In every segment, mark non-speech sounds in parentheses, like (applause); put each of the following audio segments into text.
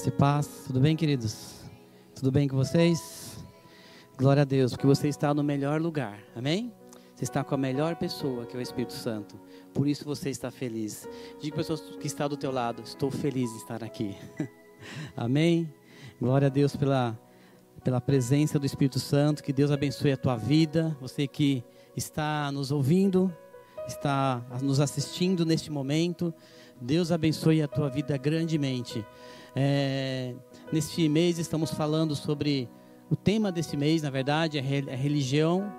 Graça e paz. Tudo bem, queridos? Tudo bem com vocês? Glória a Deus, porque você está no melhor lugar. Amém? Você está com a melhor pessoa, que é o Espírito Santo. Por isso você está feliz. Diga para pessoa que está do teu lado, estou feliz de estar aqui. (laughs) Amém? Glória a Deus pela pela presença do Espírito Santo. Que Deus abençoe a tua vida. Você que está nos ouvindo, está nos assistindo neste momento. Deus abençoe a tua vida grandemente. É, neste mês estamos falando sobre o tema deste mês, na verdade, é a religião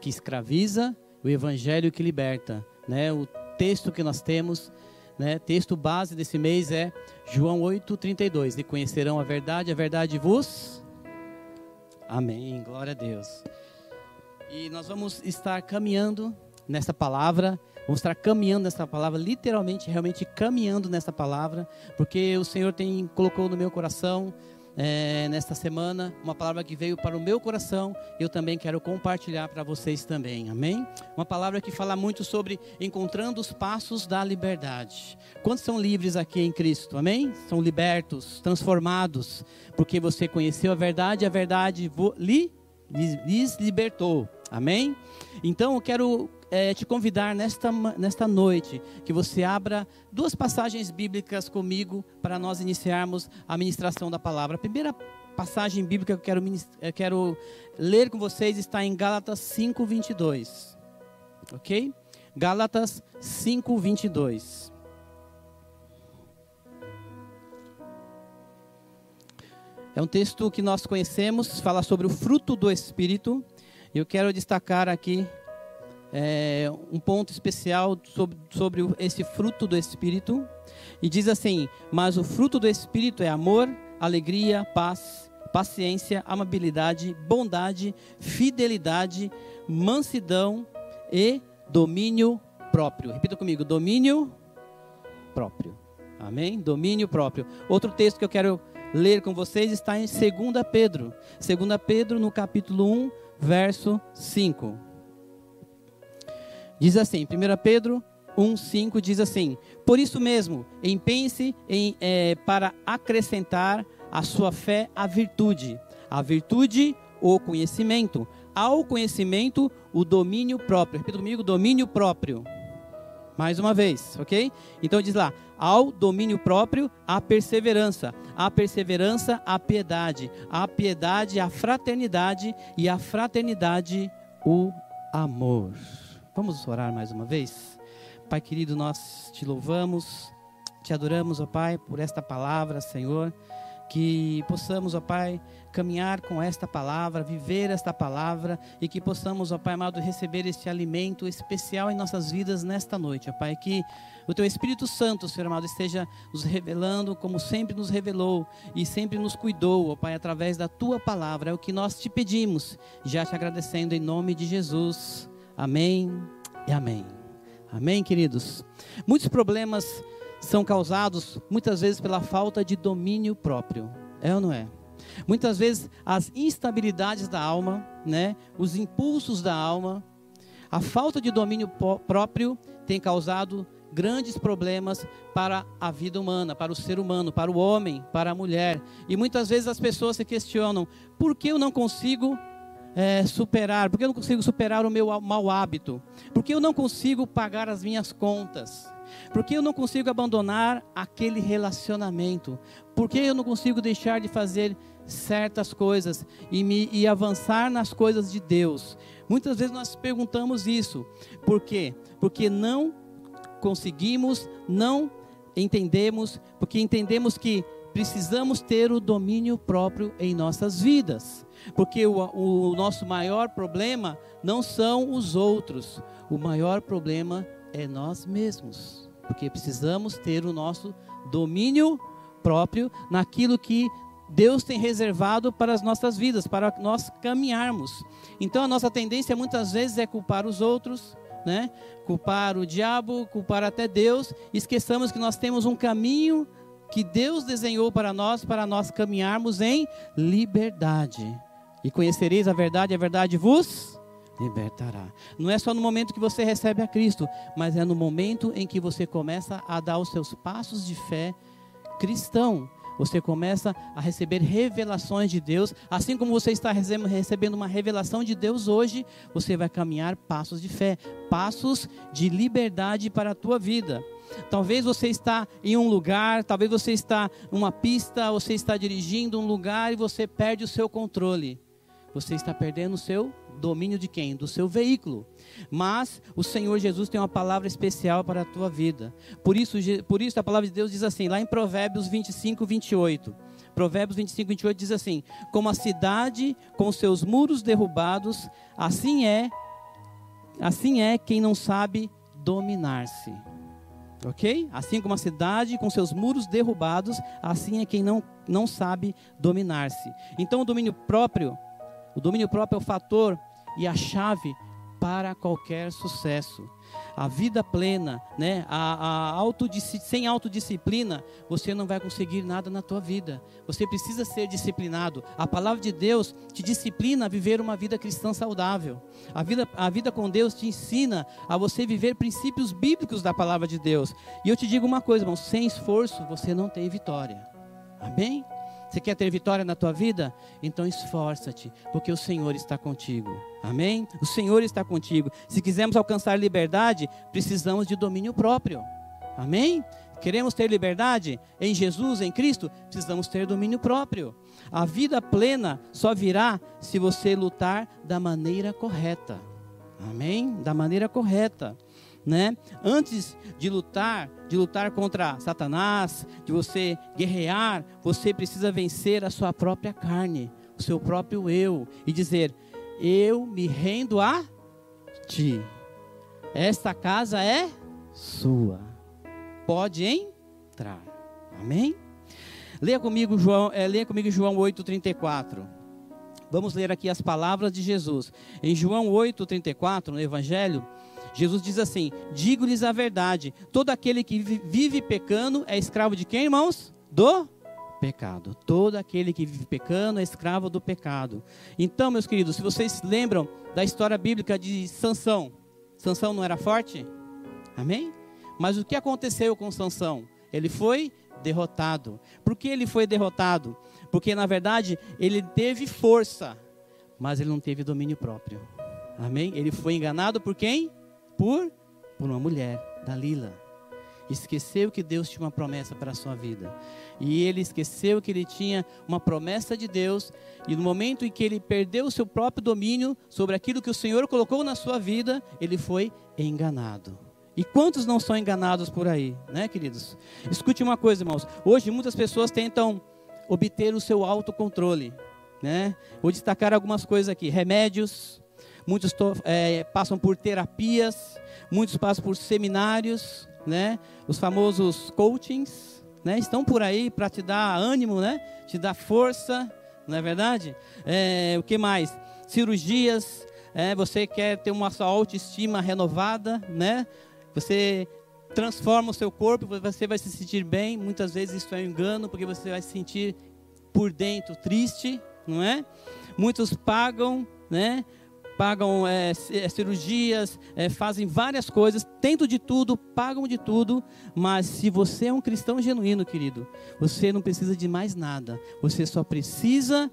que escraviza, o evangelho que liberta. Né? O texto que nós temos, né? texto base desse mês é João 8,32. E conhecerão a verdade, a verdade vos. Amém. Glória a Deus. E nós vamos estar caminhando nessa palavra. Vamos estar caminhando nessa palavra, literalmente, realmente caminhando nessa palavra, porque o Senhor tem colocou no meu coração é, nesta semana uma palavra que veio para o meu coração. Eu também quero compartilhar para vocês também, amém? Uma palavra que fala muito sobre encontrando os passos da liberdade. Quantos são livres aqui em Cristo, amém? São libertos, transformados, porque você conheceu a verdade, a verdade lhe, lhes libertou, amém? Então eu quero é, te convidar nesta, nesta noite que você abra duas passagens bíblicas comigo para nós iniciarmos a ministração da palavra. A primeira passagem bíblica que eu quero, eu quero ler com vocês está em Gálatas 5, 22. Ok? Gálatas 5, 22. É um texto que nós conhecemos, fala sobre o fruto do Espírito. Eu quero destacar aqui é, um ponto especial sobre, sobre esse fruto do Espírito. E diz assim: Mas o fruto do Espírito é amor, alegria, paz, paciência, amabilidade, bondade, fidelidade, mansidão e domínio próprio. Repita comigo: domínio próprio. Amém? Domínio próprio. Outro texto que eu quero ler com vocês está em 2 Pedro. 2 Pedro, no capítulo 1, verso 5. Diz assim, 1 Pedro 1,5 diz assim: Por isso mesmo, empenhe-se em, é, para acrescentar à sua fé a virtude, a virtude, o conhecimento, ao conhecimento, o domínio próprio. Repita comigo: domínio próprio. Mais uma vez, ok? Então diz lá: ao domínio próprio, a perseverança, a perseverança, a piedade, a piedade, a fraternidade e a fraternidade, o amor. Vamos orar mais uma vez? Pai querido, nós te louvamos, te adoramos, ó Pai, por esta palavra, Senhor. Que possamos, ó Pai, caminhar com esta palavra, viver esta palavra e que possamos, ó Pai amado, receber este alimento especial em nossas vidas nesta noite, ó Pai. Que o Teu Espírito Santo, Senhor amado, esteja nos revelando como sempre nos revelou e sempre nos cuidou, ó Pai, através da Tua palavra. É o que nós te pedimos, já te agradecendo em nome de Jesus. Amém e amém. Amém, queridos? Muitos problemas são causados muitas vezes pela falta de domínio próprio. É ou não é? Muitas vezes as instabilidades da alma, né, os impulsos da alma, a falta de domínio próprio tem causado grandes problemas para a vida humana, para o ser humano, para o homem, para a mulher. E muitas vezes as pessoas se questionam: por que eu não consigo é, superar? Por que eu não consigo superar o meu mau hábito? Por que eu não consigo pagar as minhas contas? Por que eu não consigo abandonar aquele relacionamento? Por que eu não consigo deixar de fazer certas coisas e, me, e avançar nas coisas de Deus? Muitas vezes nós perguntamos isso. Por quê? Porque não conseguimos, não entendemos, porque entendemos que precisamos ter o domínio próprio em nossas vidas. Porque o, o nosso maior problema não são os outros. o maior problema é nós mesmos, porque precisamos ter o nosso domínio próprio naquilo que Deus tem reservado para as nossas vidas, para nós caminharmos. Então a nossa tendência muitas vezes é culpar os outros, né? Culpar o diabo, culpar até Deus, esqueçamos que nós temos um caminho que Deus desenhou para nós, para nós caminharmos em liberdade. E conhecereis a verdade, e a verdade vos libertará. Não é só no momento que você recebe a Cristo, mas é no momento em que você começa a dar os seus passos de fé cristão. Você começa a receber revelações de Deus, assim como você está recebendo uma revelação de Deus hoje, você vai caminhar passos de fé, passos de liberdade para a tua vida. Talvez você está em um lugar, talvez você está em uma pista, você está dirigindo um lugar e você perde o seu controle. Você está perdendo o seu domínio de quem? Do seu veículo. Mas o Senhor Jesus tem uma palavra especial para a tua vida. Por isso, por isso a palavra de Deus diz assim, lá em Provérbios 25, 28. Provérbios 25, 28 diz assim: Como a cidade com seus muros derrubados, assim é, assim é quem não sabe dominar-se. Ok? Assim como a cidade com seus muros derrubados, assim é quem não, não sabe dominar-se. Então o domínio próprio o domínio próprio é o fator e a chave para qualquer sucesso. A vida plena, né? a, a autodisci sem autodisciplina, você não vai conseguir nada na tua vida. Você precisa ser disciplinado. A palavra de Deus te disciplina a viver uma vida cristã saudável. A vida, a vida com Deus te ensina a você viver princípios bíblicos da palavra de Deus. E eu te digo uma coisa, irmão: sem esforço você não tem vitória. Amém? Você quer ter vitória na tua vida? Então esforça-te, porque o Senhor está contigo. Amém? O Senhor está contigo. Se quisermos alcançar liberdade, precisamos de domínio próprio. Amém? Queremos ter liberdade em Jesus, em Cristo, precisamos ter domínio próprio. A vida plena só virá se você lutar da maneira correta. Amém? Da maneira correta né? Antes de lutar, de lutar contra Satanás, de você guerrear, você precisa vencer a sua própria carne, o seu próprio eu e dizer: eu me rendo a ti. Esta casa é sua. Pode entrar. Amém? Leia comigo João, é, leia comigo João 8:34. Vamos ler aqui as palavras de Jesus. Em João 8:34, no evangelho, Jesus diz assim: Digo-lhes a verdade: todo aquele que vive pecando é escravo de quem, irmãos? Do pecado. Todo aquele que vive pecando é escravo do pecado. Então, meus queridos, se vocês lembram da história bíblica de Sansão, Sansão não era forte? Amém? Mas o que aconteceu com Sansão? Ele foi derrotado. Por que ele foi derrotado? Porque na verdade ele teve força, mas ele não teve domínio próprio. Amém? Ele foi enganado por quem? Por, por uma mulher, Dalila. Esqueceu que Deus tinha uma promessa para a sua vida. E ele esqueceu que ele tinha uma promessa de Deus. E no momento em que ele perdeu o seu próprio domínio sobre aquilo que o Senhor colocou na sua vida, ele foi enganado. E quantos não são enganados por aí, né, queridos? Escute uma coisa, irmãos. Hoje muitas pessoas tentam obter o seu autocontrole, né? Vou destacar algumas coisas aqui: remédios, muitos é, passam por terapias, muitos passam por seminários, né? Os famosos coachings, né? Estão por aí para te dar ânimo, né? Te dar força, não é verdade? É, o que mais? Cirurgias, é, você quer ter uma sua autoestima renovada, né? Você transforma o seu corpo, você vai se sentir bem. Muitas vezes isso é um engano, porque você vai se sentir por dentro triste, não é? Muitos pagam, né? Pagam é, é, cirurgias, é, fazem várias coisas, tentam de tudo, pagam de tudo, mas se você é um cristão genuíno, querido, você não precisa de mais nada, você só precisa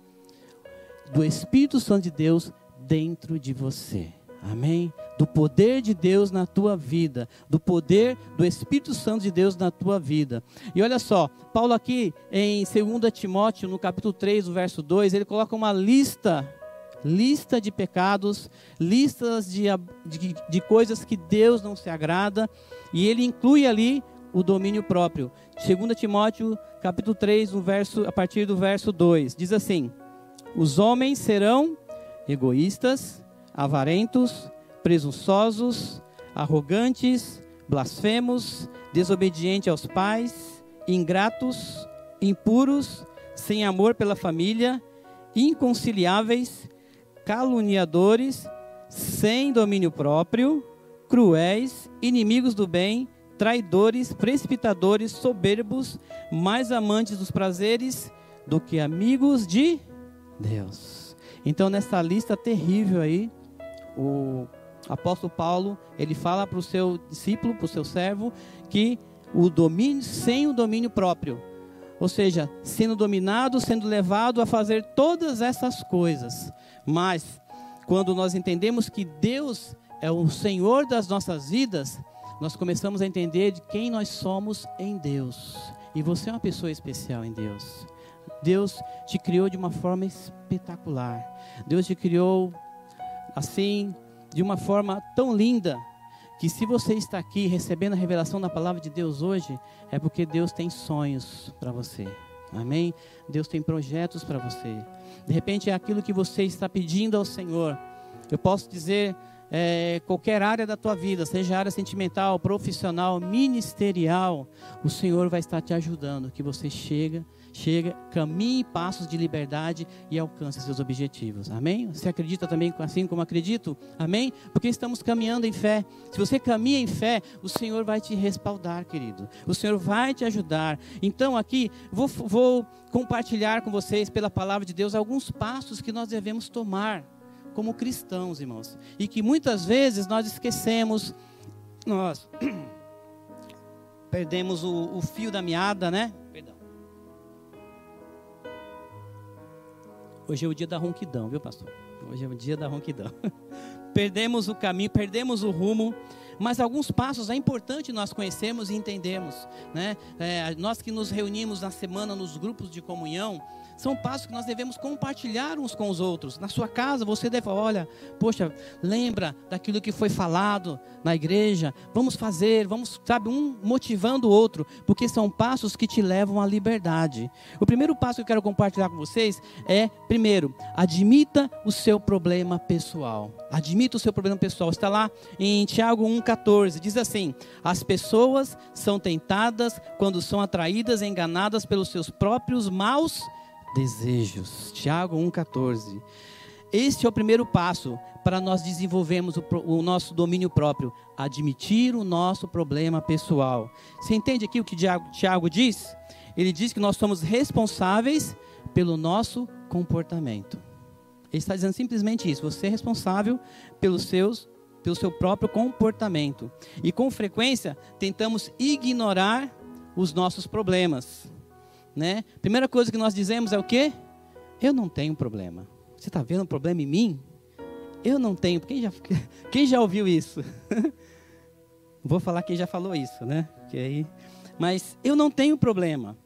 do Espírito Santo de Deus dentro de você. Amém? Do poder de Deus na tua vida, do poder do Espírito Santo de Deus na tua vida. E olha só, Paulo aqui em 2 Timóteo, no capítulo 3, o verso 2, ele coloca uma lista lista de pecados, listas de, de, de, coisas que Deus não se agrada, e ele inclui ali o domínio próprio. 2 Timóteo, capítulo 3, no verso, a partir do verso 2, diz assim: Os homens serão egoístas, avarentos, presunçosos, arrogantes, blasfemos, desobedientes aos pais, ingratos, impuros, sem amor pela família, inconciliáveis, caluniadores, sem domínio próprio, cruéis, inimigos do bem, traidores, precipitadores, soberbos, mais amantes dos prazeres do que amigos de Deus. Então, nessa lista terrível aí, o apóstolo Paulo, ele fala para o seu discípulo, para o seu servo, que o domínio, sem o domínio próprio, ou seja, sendo dominado, sendo levado a fazer todas essas coisas. Mas, quando nós entendemos que Deus é o Senhor das nossas vidas, nós começamos a entender de quem nós somos em Deus. E você é uma pessoa especial em Deus. Deus te criou de uma forma espetacular. Deus te criou assim, de uma forma tão linda, que se você está aqui recebendo a revelação da palavra de Deus hoje, é porque Deus tem sonhos para você. Amém? Deus tem projetos para você. De repente é aquilo que você está pedindo ao Senhor. Eu posso dizer é, qualquer área da tua vida, seja área sentimental, profissional, ministerial, o Senhor vai estar te ajudando, que você chega chega, caminhe passos de liberdade e alcance seus objetivos. Amém? Você acredita também assim como acredito? Amém? Porque estamos caminhando em fé. Se você caminha em fé, o Senhor vai te respaldar, querido. O Senhor vai te ajudar. Então, aqui, vou, vou compartilhar com vocês, pela palavra de Deus, alguns passos que nós devemos tomar como cristãos, irmãos. E que muitas vezes nós esquecemos, nós (clears throat) perdemos o, o fio da meada, né? Hoje é o dia da ronquidão, viu, pastor? Hoje é o dia da ronquidão. (laughs) perdemos o caminho, perdemos o rumo, mas alguns passos é importante nós conhecermos e entendermos. Né? É, nós que nos reunimos na semana nos grupos de comunhão, são passos que nós devemos compartilhar uns com os outros. Na sua casa, você deve falar: olha, poxa, lembra daquilo que foi falado na igreja, vamos fazer, vamos, sabe, um motivando o outro, porque são passos que te levam à liberdade. O primeiro passo que eu quero compartilhar com vocês é, primeiro, admita o seu problema pessoal. Admita o seu problema pessoal. Está lá em Tiago 1,14. Diz assim: As pessoas são tentadas quando são atraídas e enganadas pelos seus próprios maus desejos. Tiago 1,14. Este é o primeiro passo para nós desenvolvermos o, o, nosso domínio próprio, admitir o nosso problema pessoal. Você entende aqui o que Tiago diz? Ele diz que nós somos responsáveis pelo nosso comportamento. Ele está dizendo simplesmente isso: você é responsável pelos seus, pelo seu próprio comportamento. E com frequência tentamos ignorar os nossos problemas né? Primeira coisa que nós dizemos é o quê? Eu não tenho problema. Você está vendo um problema em mim? Eu não tenho. Quem já, (laughs) quem já ouviu isso? (laughs) Vou falar quem já falou isso, né? Que aí, mas eu não tenho problema.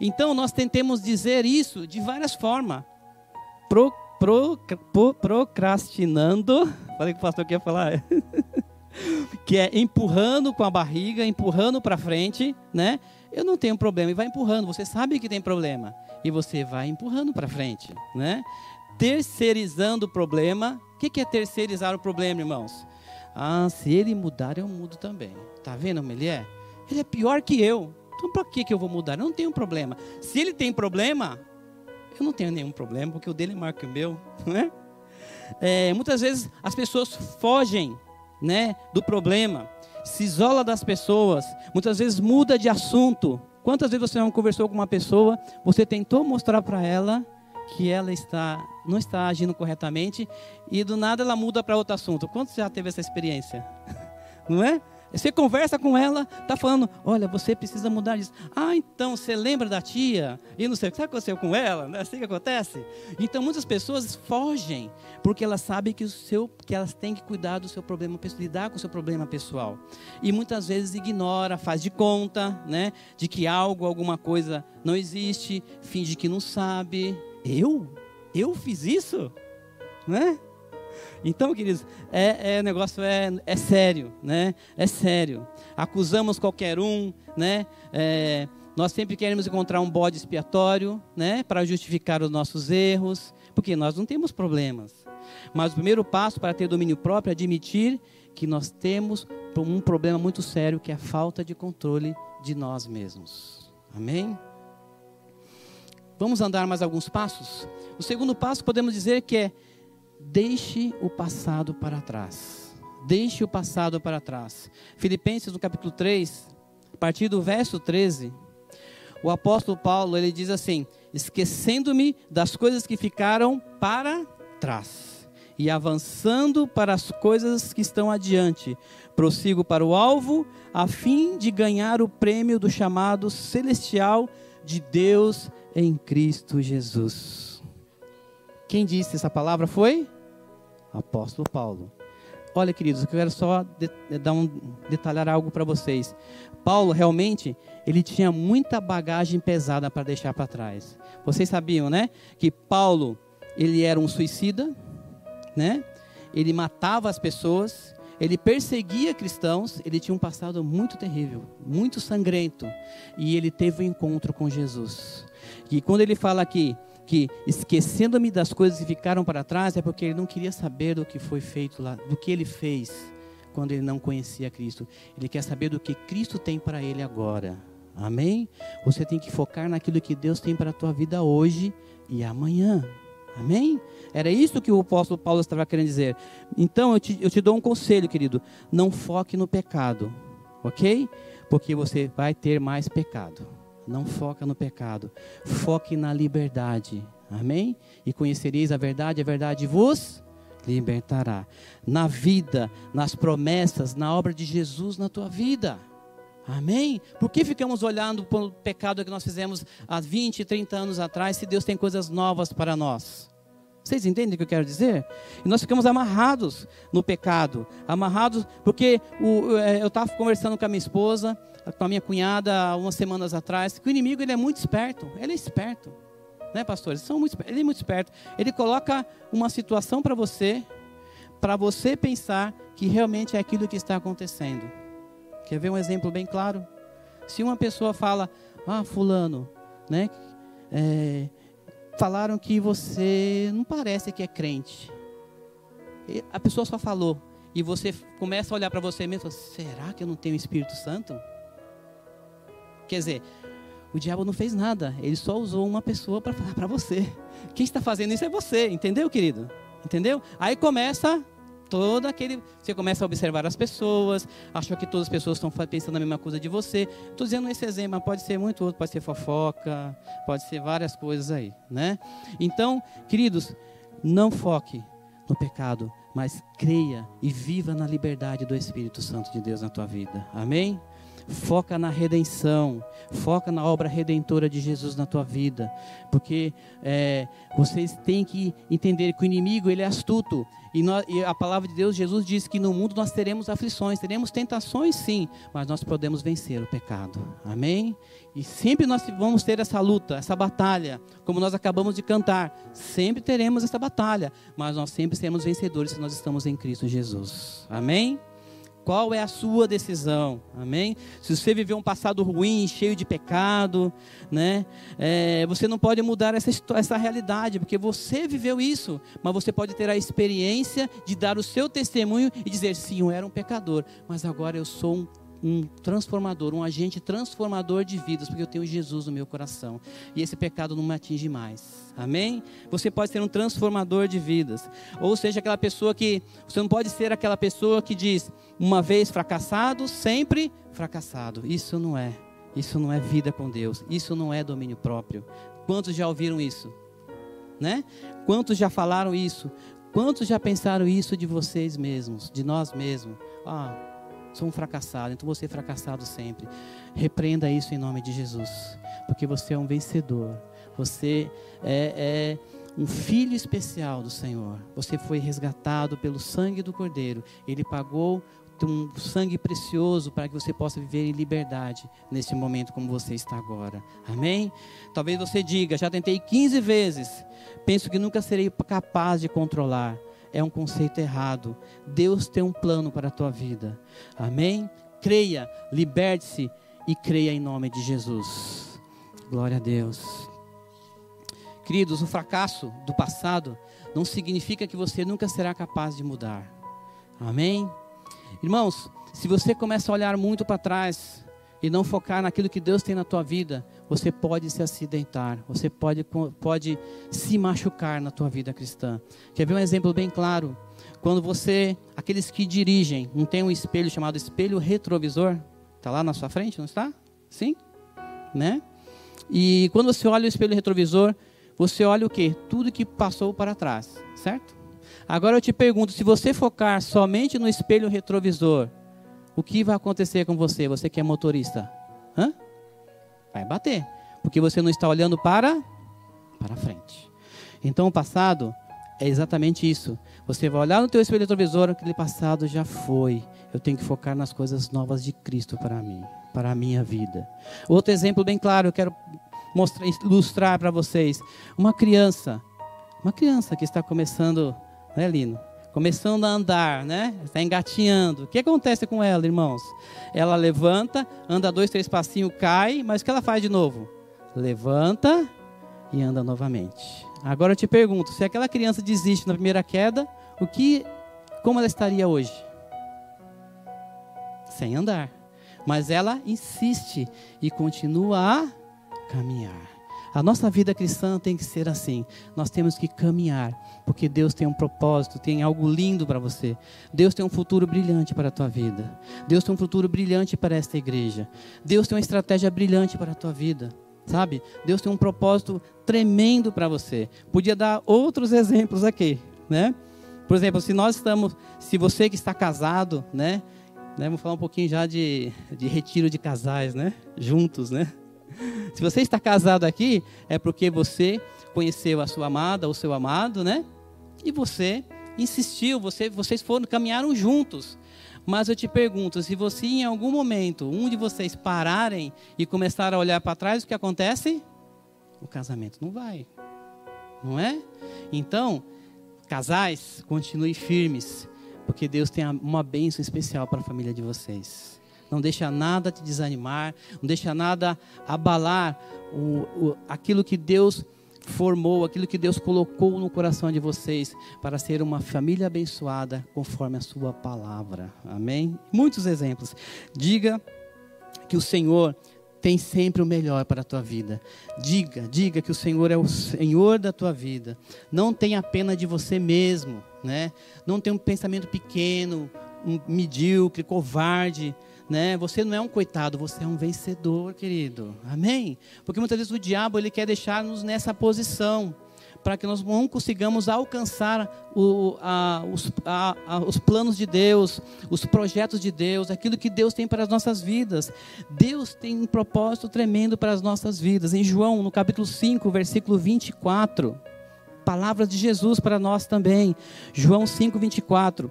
Então nós tentemos dizer isso de várias formas. Pro, pro, pro, procrastinando. (laughs) Falei que o pastor queria falar. Que é empurrando com a barriga, empurrando para frente, né? Eu não tenho problema e vai empurrando. Você sabe que tem problema e você vai empurrando para frente, né? Terceirizando o problema. O que é terceirizar o problema, irmãos? Ah, se ele mudar, eu mudo também. Tá vendo como ele é? Ele é pior que eu. Então, para que, que eu vou mudar? Eu não tenho problema. Se ele tem problema, eu não tenho nenhum problema, porque o dele é maior que o meu, (laughs) né? É, muitas vezes as pessoas fogem, né, do problema se isola das pessoas, muitas vezes muda de assunto. Quantas vezes você não conversou com uma pessoa, você tentou mostrar para ela que ela está não está agindo corretamente e do nada ela muda para outro assunto. Quantos já teve essa experiência? (laughs) Não é? Você conversa com ela, tá falando, olha, você precisa mudar isso. Ah, então você lembra da tia? E não sei o que aconteceu com ela, não é assim que acontece? Então muitas pessoas fogem, porque elas sabem que, o seu, que elas têm que cuidar do seu problema lidar com o seu problema pessoal. E muitas vezes ignora, faz de conta, né? De que algo, alguma coisa não existe, finge que não sabe. Eu? Eu fiz isso? Né? Então, queridos, é, é, o negócio é, é sério, né? É sério. Acusamos qualquer um, né? É, nós sempre queremos encontrar um bode expiatório, né? Para justificar os nossos erros, porque nós não temos problemas. Mas o primeiro passo para ter domínio próprio é admitir que nós temos um problema muito sério, que é a falta de controle de nós mesmos. Amém? Vamos andar mais alguns passos? O segundo passo podemos dizer que é deixe o passado para trás. Deixe o passado para trás. Filipenses no capítulo 3, a partir do verso 13, o apóstolo Paulo, ele diz assim: "Esquecendo-me das coisas que ficaram para trás e avançando para as coisas que estão adiante, prossigo para o alvo, a fim de ganhar o prêmio do chamado celestial de Deus em Cristo Jesus." Quem disse essa palavra foi? Apóstolo Paulo. Olha, queridos, eu quero só de, dar um, detalhar algo para vocês. Paulo realmente ele tinha muita bagagem pesada para deixar para trás. Vocês sabiam, né? Que Paulo ele era um suicida, né? Ele matava as pessoas, ele perseguia cristãos, ele tinha um passado muito terrível, muito sangrento, e ele teve um encontro com Jesus. E quando ele fala aqui que esquecendo-me das coisas que ficaram para trás, é porque ele não queria saber do que foi feito lá, do que ele fez quando ele não conhecia Cristo. Ele quer saber do que Cristo tem para ele agora. Amém? Você tem que focar naquilo que Deus tem para a tua vida hoje e amanhã. Amém? Era isso que o apóstolo Paulo estava querendo dizer. Então eu te, eu te dou um conselho, querido. Não foque no pecado, ok? Porque você vai ter mais pecado. Não foca no pecado. Foque na liberdade. Amém? E conhecereis a verdade, a verdade vos libertará. Na vida, nas promessas, na obra de Jesus na tua vida. Amém? Por que ficamos olhando para o pecado que nós fizemos há 20, 30 anos atrás, se Deus tem coisas novas para nós? Vocês entendem o que eu quero dizer? E nós ficamos amarrados no pecado, amarrados, porque o, é, eu estava conversando com a minha esposa, com a minha cunhada, umas semanas atrás, que o inimigo ele é muito esperto, ele é esperto, né, pastores? São muito, ele é muito esperto. Ele coloca uma situação para você, para você pensar que realmente é aquilo que está acontecendo. Quer ver um exemplo bem claro? Se uma pessoa fala, ah, fulano, né? É, falaram que você não parece que é crente. E a pessoa só falou. E você começa a olhar para você mesmo será que eu não tenho Espírito Santo? Quer dizer, o diabo não fez nada. Ele só usou uma pessoa para falar para você. Quem está fazendo isso é você. Entendeu, querido? Entendeu? Aí começa todo aquele. Você começa a observar as pessoas, acha que todas as pessoas estão pensando a mesma coisa de você. Estou dizendo esse exemplo, mas pode ser muito outro, pode ser fofoca, pode ser várias coisas aí, né? Então, queridos, não foque no pecado, mas creia e viva na liberdade do Espírito Santo de Deus na tua vida. Amém? Foca na redenção, foca na obra redentora de Jesus na tua vida, porque é, vocês têm que entender que o inimigo ele é astuto e, nós, e, a palavra de Deus, Jesus diz que no mundo nós teremos aflições, teremos tentações sim, mas nós podemos vencer o pecado. Amém? E sempre nós vamos ter essa luta, essa batalha, como nós acabamos de cantar. Sempre teremos essa batalha, mas nós sempre seremos vencedores se nós estamos em Cristo Jesus. Amém? Qual é a sua decisão? Amém? Se você viveu um passado ruim, cheio de pecado, né? É, você não pode mudar essa, essa realidade, porque você viveu isso, mas você pode ter a experiência de dar o seu testemunho e dizer: sim, eu era um pecador, mas agora eu sou um um transformador, um agente transformador de vidas, porque eu tenho Jesus no meu coração. E esse pecado não me atinge mais. Amém? Você pode ser um transformador de vidas. Ou seja, aquela pessoa que. Você não pode ser aquela pessoa que diz, uma vez fracassado, sempre fracassado. Isso não é. Isso não é vida com Deus. Isso não é domínio próprio. Quantos já ouviram isso? Né? Quantos já falaram isso? Quantos já pensaram isso de vocês mesmos, de nós mesmos? Ah, sou um fracassado, então você é fracassado sempre. Repreenda isso em nome de Jesus, porque você é um vencedor. Você é, é um filho especial do Senhor. Você foi resgatado pelo sangue do Cordeiro. Ele pagou um sangue precioso para que você possa viver em liberdade nesse momento como você está agora. Amém? Talvez você diga, já tentei 15 vezes, penso que nunca serei capaz de controlar é um conceito errado. Deus tem um plano para a tua vida. Amém? Creia, liberte-se e creia em nome de Jesus. Glória a Deus. Queridos, o fracasso do passado não significa que você nunca será capaz de mudar. Amém? Irmãos, se você começa a olhar muito para trás e não focar naquilo que Deus tem na tua vida, você pode se acidentar, você pode, pode se machucar na tua vida cristã. Quer ver um exemplo bem claro? Quando você, aqueles que dirigem, não tem um espelho chamado espelho retrovisor? Está lá na sua frente, não está? Sim? Né? E quando você olha o espelho retrovisor, você olha o que? Tudo que passou para trás, certo? Agora eu te pergunto, se você focar somente no espelho retrovisor, o que vai acontecer com você? Você que é motorista? Hã? Vai bater, porque você não está olhando para para frente. Então o passado é exatamente isso. Você vai olhar no teu espelho retrovisor, aquele passado já foi. Eu tenho que focar nas coisas novas de Cristo para mim, para a minha vida. Outro exemplo bem claro, eu quero mostrar, ilustrar para vocês. Uma criança, uma criança que está começando, né, Lino? Começando a andar, né? Está engatinhando. O que acontece com ela, irmãos? Ela levanta, anda dois, três passinhos, cai, mas o que ela faz de novo? Levanta e anda novamente. Agora eu te pergunto, se aquela criança desiste na primeira queda, o que, como ela estaria hoje? Sem andar. Mas ela insiste e continua a caminhar. A nossa vida cristã tem que ser assim. Nós temos que caminhar, porque Deus tem um propósito, tem algo lindo para você. Deus tem um futuro brilhante para a tua vida. Deus tem um futuro brilhante para esta igreja. Deus tem uma estratégia brilhante para a tua vida. Sabe? Deus tem um propósito tremendo para você. Podia dar outros exemplos aqui, né? Por exemplo, se nós estamos, se você que está casado, né? né vamos falar um pouquinho já de, de retiro de casais, né? Juntos, né? Se você está casado aqui, é porque você conheceu a sua amada, o seu amado, né? E você insistiu, você, vocês foram, caminharam juntos. Mas eu te pergunto, se você em algum momento, um de vocês pararem e começar a olhar para trás, o que acontece? O casamento não vai. Não é? Então, casais, continuem firmes, porque Deus tem uma bênção especial para a família de vocês. Não deixa nada te desanimar, não deixa nada abalar o, o, aquilo que Deus formou, aquilo que Deus colocou no coração de vocês para ser uma família abençoada conforme a sua palavra. Amém? Muitos exemplos. Diga que o Senhor tem sempre o melhor para a tua vida. Diga, diga que o Senhor é o Senhor da tua vida. Não tenha pena de você mesmo, né? Não tenha um pensamento pequeno, um medíocre, covarde né? Você não é um coitado, você é um vencedor, querido. Amém? Porque muitas vezes o diabo ele quer deixar-nos nessa posição para que nós não consigamos alcançar o, a, os, a, a, os planos de Deus, os projetos de Deus, aquilo que Deus tem para as nossas vidas. Deus tem um propósito tremendo para as nossas vidas. Em João, no capítulo 5, versículo 24, palavras de Jesus para nós também. João 5, 24.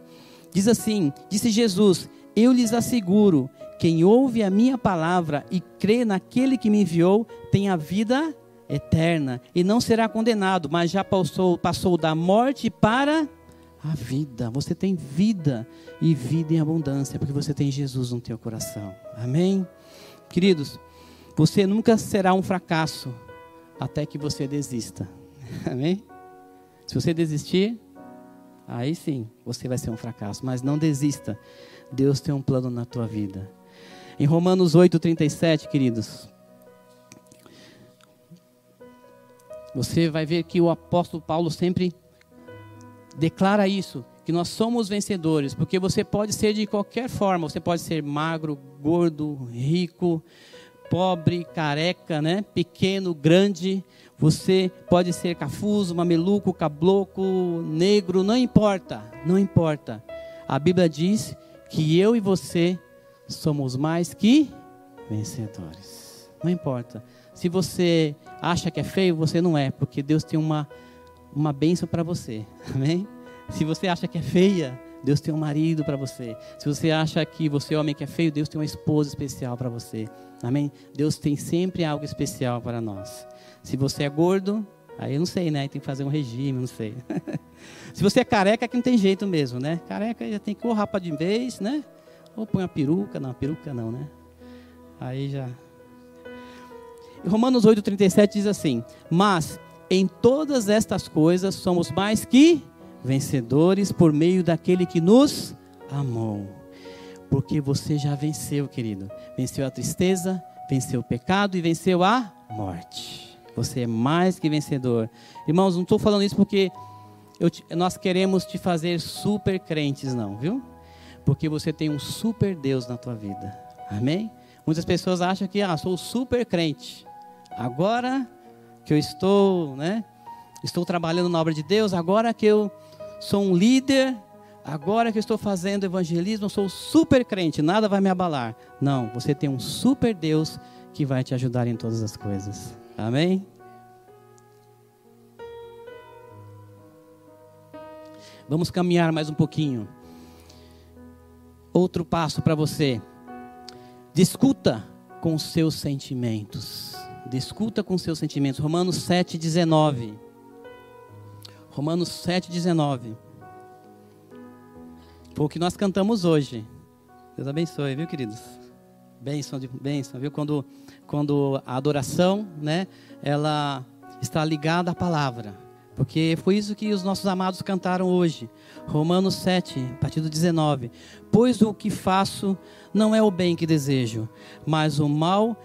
Diz assim: Disse Jesus: eu lhes asseguro: quem ouve a minha palavra e crê naquele que me enviou, tem a vida eterna e não será condenado, mas já passou, passou da morte para a vida. Você tem vida e vida em abundância, porque você tem Jesus no teu coração. Amém? Queridos, você nunca será um fracasso até que você desista. (laughs) Amém? Se você desistir, aí sim, você vai ser um fracasso, mas não desista. Deus tem um plano na tua vida. Em Romanos 8:37, queridos, você vai ver que o apóstolo Paulo sempre declara isso, que nós somos vencedores, porque você pode ser de qualquer forma, você pode ser magro, gordo, rico, pobre, careca, né? pequeno, grande, você pode ser cafuso, mameluco, cabloco, negro, não importa, não importa. A Bíblia diz que eu e você somos mais que vencedores. Não importa. Se você acha que é feio, você não é, porque Deus tem uma, uma bênção para você. (laughs) Amém? Se você acha que é feia, Deus tem um marido para você. Se você acha que você é homem que é feio, Deus tem uma esposa especial para você. Amém? Deus tem sempre algo especial para nós. Se você é gordo, aí eu não sei, né? Tem que fazer um regime, não sei. (laughs) Se você é careca, é que não tem jeito mesmo, né? Careca já tem que ou rapa de vez, né? Ou põe a peruca. Não, peruca não, né? Aí já. Romanos 8,37 diz assim: Mas em todas estas coisas somos mais que vencedores por meio daquele que nos amou. Porque você já venceu, querido. Venceu a tristeza, venceu o pecado e venceu a morte. Você é mais que vencedor. Irmãos, não estou falando isso porque te, nós queremos te fazer super crentes, não, viu? Porque você tem um super Deus na tua vida. Amém? Muitas pessoas acham que, ah, sou super crente. Agora que eu estou, né? Estou trabalhando na obra de Deus, agora que eu sou um líder, agora que eu estou fazendo evangelismo, sou super crente, nada vai me abalar. Não, você tem um super Deus que vai te ajudar em todas as coisas. Amém? Vamos caminhar mais um pouquinho. Outro passo para você. Discuta com seus sentimentos. Discuta com seus sentimentos. Romanos 7,19. Romanos 7,19. Foi o que nós cantamos hoje. Deus abençoe, viu, queridos? Bênção de bênção, viu? Quando, quando a adoração, né, ela está ligada à palavra. Porque foi isso que os nossos amados cantaram hoje. Romanos 7, a partir do 19. Pois o que faço não é o bem que desejo, mas o mal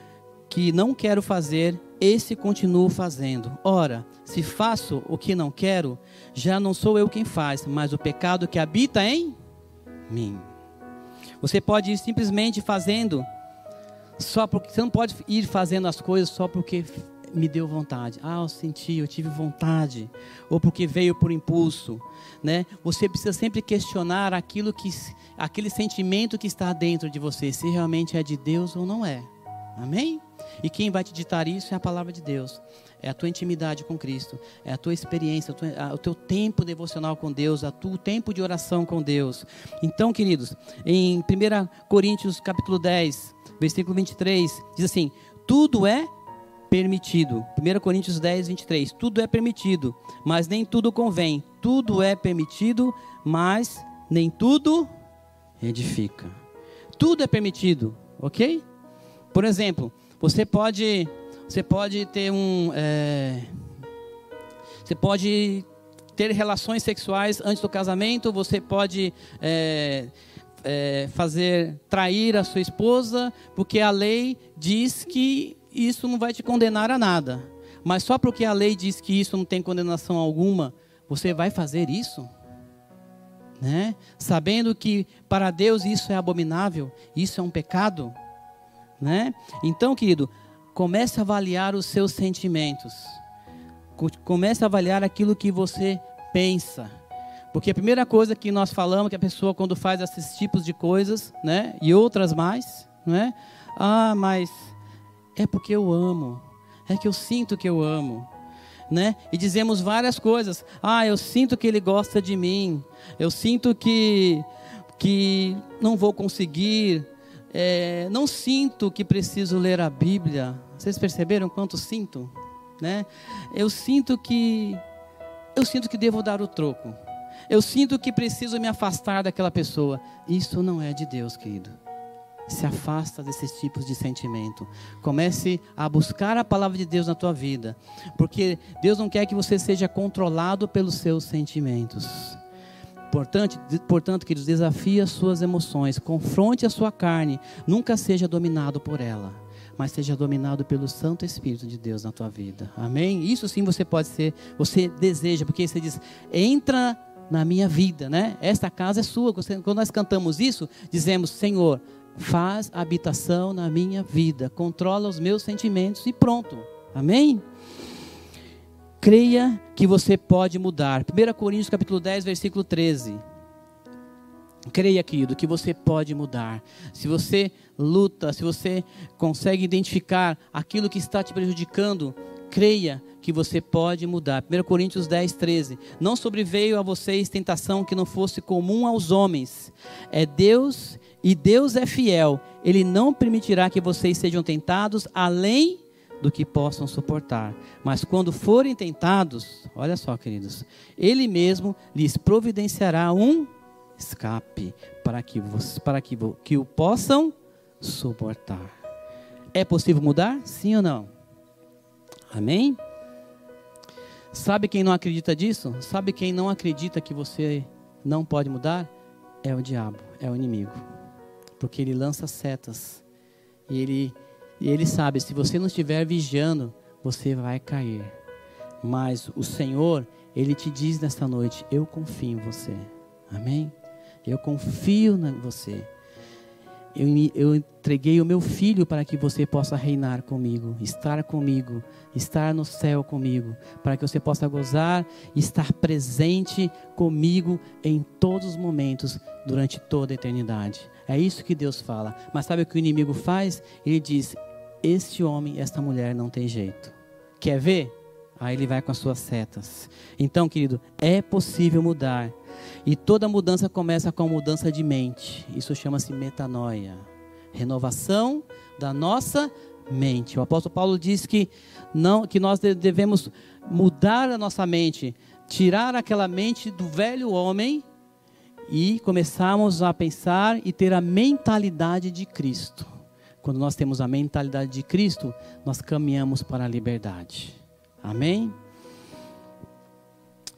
que não quero fazer, esse continuo fazendo. Ora, se faço o que não quero, já não sou eu quem faz, mas o pecado que habita em mim. Você pode ir simplesmente fazendo, só porque você não pode ir fazendo as coisas só porque me deu vontade. Ah, eu senti, eu tive vontade, ou porque veio por impulso, né? Você precisa sempre questionar aquilo que, aquele sentimento que está dentro de você, se realmente é de Deus ou não é. Amém? E quem vai te ditar isso é a palavra de Deus. É a tua intimidade com Cristo. É a tua experiência, o teu tempo devocional com Deus, o teu tempo de oração com Deus. Então, queridos, em 1 Coríntios capítulo 10, versículo 23, diz assim: tudo é permitido. 1 Coríntios 10, 23. Tudo é permitido, mas nem tudo convém. Tudo é permitido, mas nem tudo edifica. Tudo é permitido, ok? Por exemplo, você pode, você pode ter um, é, você pode ter relações sexuais antes do casamento. Você pode é, é, fazer trair a sua esposa, porque a lei diz que isso não vai te condenar a nada. Mas só porque a lei diz que isso não tem condenação alguma, você vai fazer isso? Né? Sabendo que para Deus isso é abominável, isso é um pecado né? Então, querido, comece a avaliar os seus sentimentos. Comece a avaliar aquilo que você pensa. Porque a primeira coisa que nós falamos que a pessoa quando faz esses tipos de coisas, né, e outras mais, né? Ah, mas é porque eu amo. É que eu sinto que eu amo. Né? E dizemos várias coisas. Ah, eu sinto que ele gosta de mim. Eu sinto que que não vou conseguir, é, não sinto que preciso ler a Bíblia. Vocês perceberam quanto sinto? Né? Eu sinto que eu sinto que devo dar o troco. Eu sinto que preciso me afastar daquela pessoa. Isso não é de Deus, querido. Se afasta desses tipos de sentimento. Comece a buscar a palavra de Deus na tua vida, porque Deus não quer que você seja controlado pelos seus sentimentos. Portanto, portanto, queridos, desafie as suas emoções, confronte a sua carne, nunca seja dominado por ela, mas seja dominado pelo Santo Espírito de Deus na tua vida. Amém? Isso sim você pode ser, você deseja, porque você diz, entra na minha vida, né? Esta casa é sua. Quando nós cantamos isso, dizemos, Senhor, faz habitação na minha vida, controla os meus sentimentos e pronto. Amém? Creia que você pode mudar. 1 Coríntios capítulo 10, versículo 13. Creia, querido, que você pode mudar. Se você luta, se você consegue identificar aquilo que está te prejudicando, creia que você pode mudar. 1 Coríntios 10, 13. Não sobreveio a vocês tentação que não fosse comum aos homens. É Deus e Deus é fiel. Ele não permitirá que vocês sejam tentados além do que possam suportar. Mas quando forem tentados, olha só, queridos, Ele mesmo lhes providenciará um escape para que, para que, que o possam suportar. É possível mudar? Sim ou não? Amém? Sabe quem não acredita disso? Sabe quem não acredita que você não pode mudar? É o diabo, é o inimigo. Porque ele lança setas. E ele, e ele sabe, se você não estiver vigiando, você vai cair. Mas o Senhor, Ele te diz nesta noite: Eu confio em você. Amém? Eu confio em você. Eu, eu, entreguei o meu filho para que você possa reinar comigo, estar comigo, estar no céu comigo, para que você possa gozar e estar presente comigo em todos os momentos, durante toda a eternidade. É isso que Deus fala. Mas sabe o que o inimigo faz? Ele diz: Este homem, esta mulher não tem jeito. Quer ver? Aí ele vai com as suas setas. Então, querido, é possível mudar. E toda mudança começa com a mudança de mente. Isso chama-se metanoia. Renovação da nossa mente. O apóstolo Paulo diz que não que nós devemos mudar a nossa mente, tirar aquela mente do velho homem e começarmos a pensar e ter a mentalidade de Cristo. Quando nós temos a mentalidade de Cristo, nós caminhamos para a liberdade. Amém?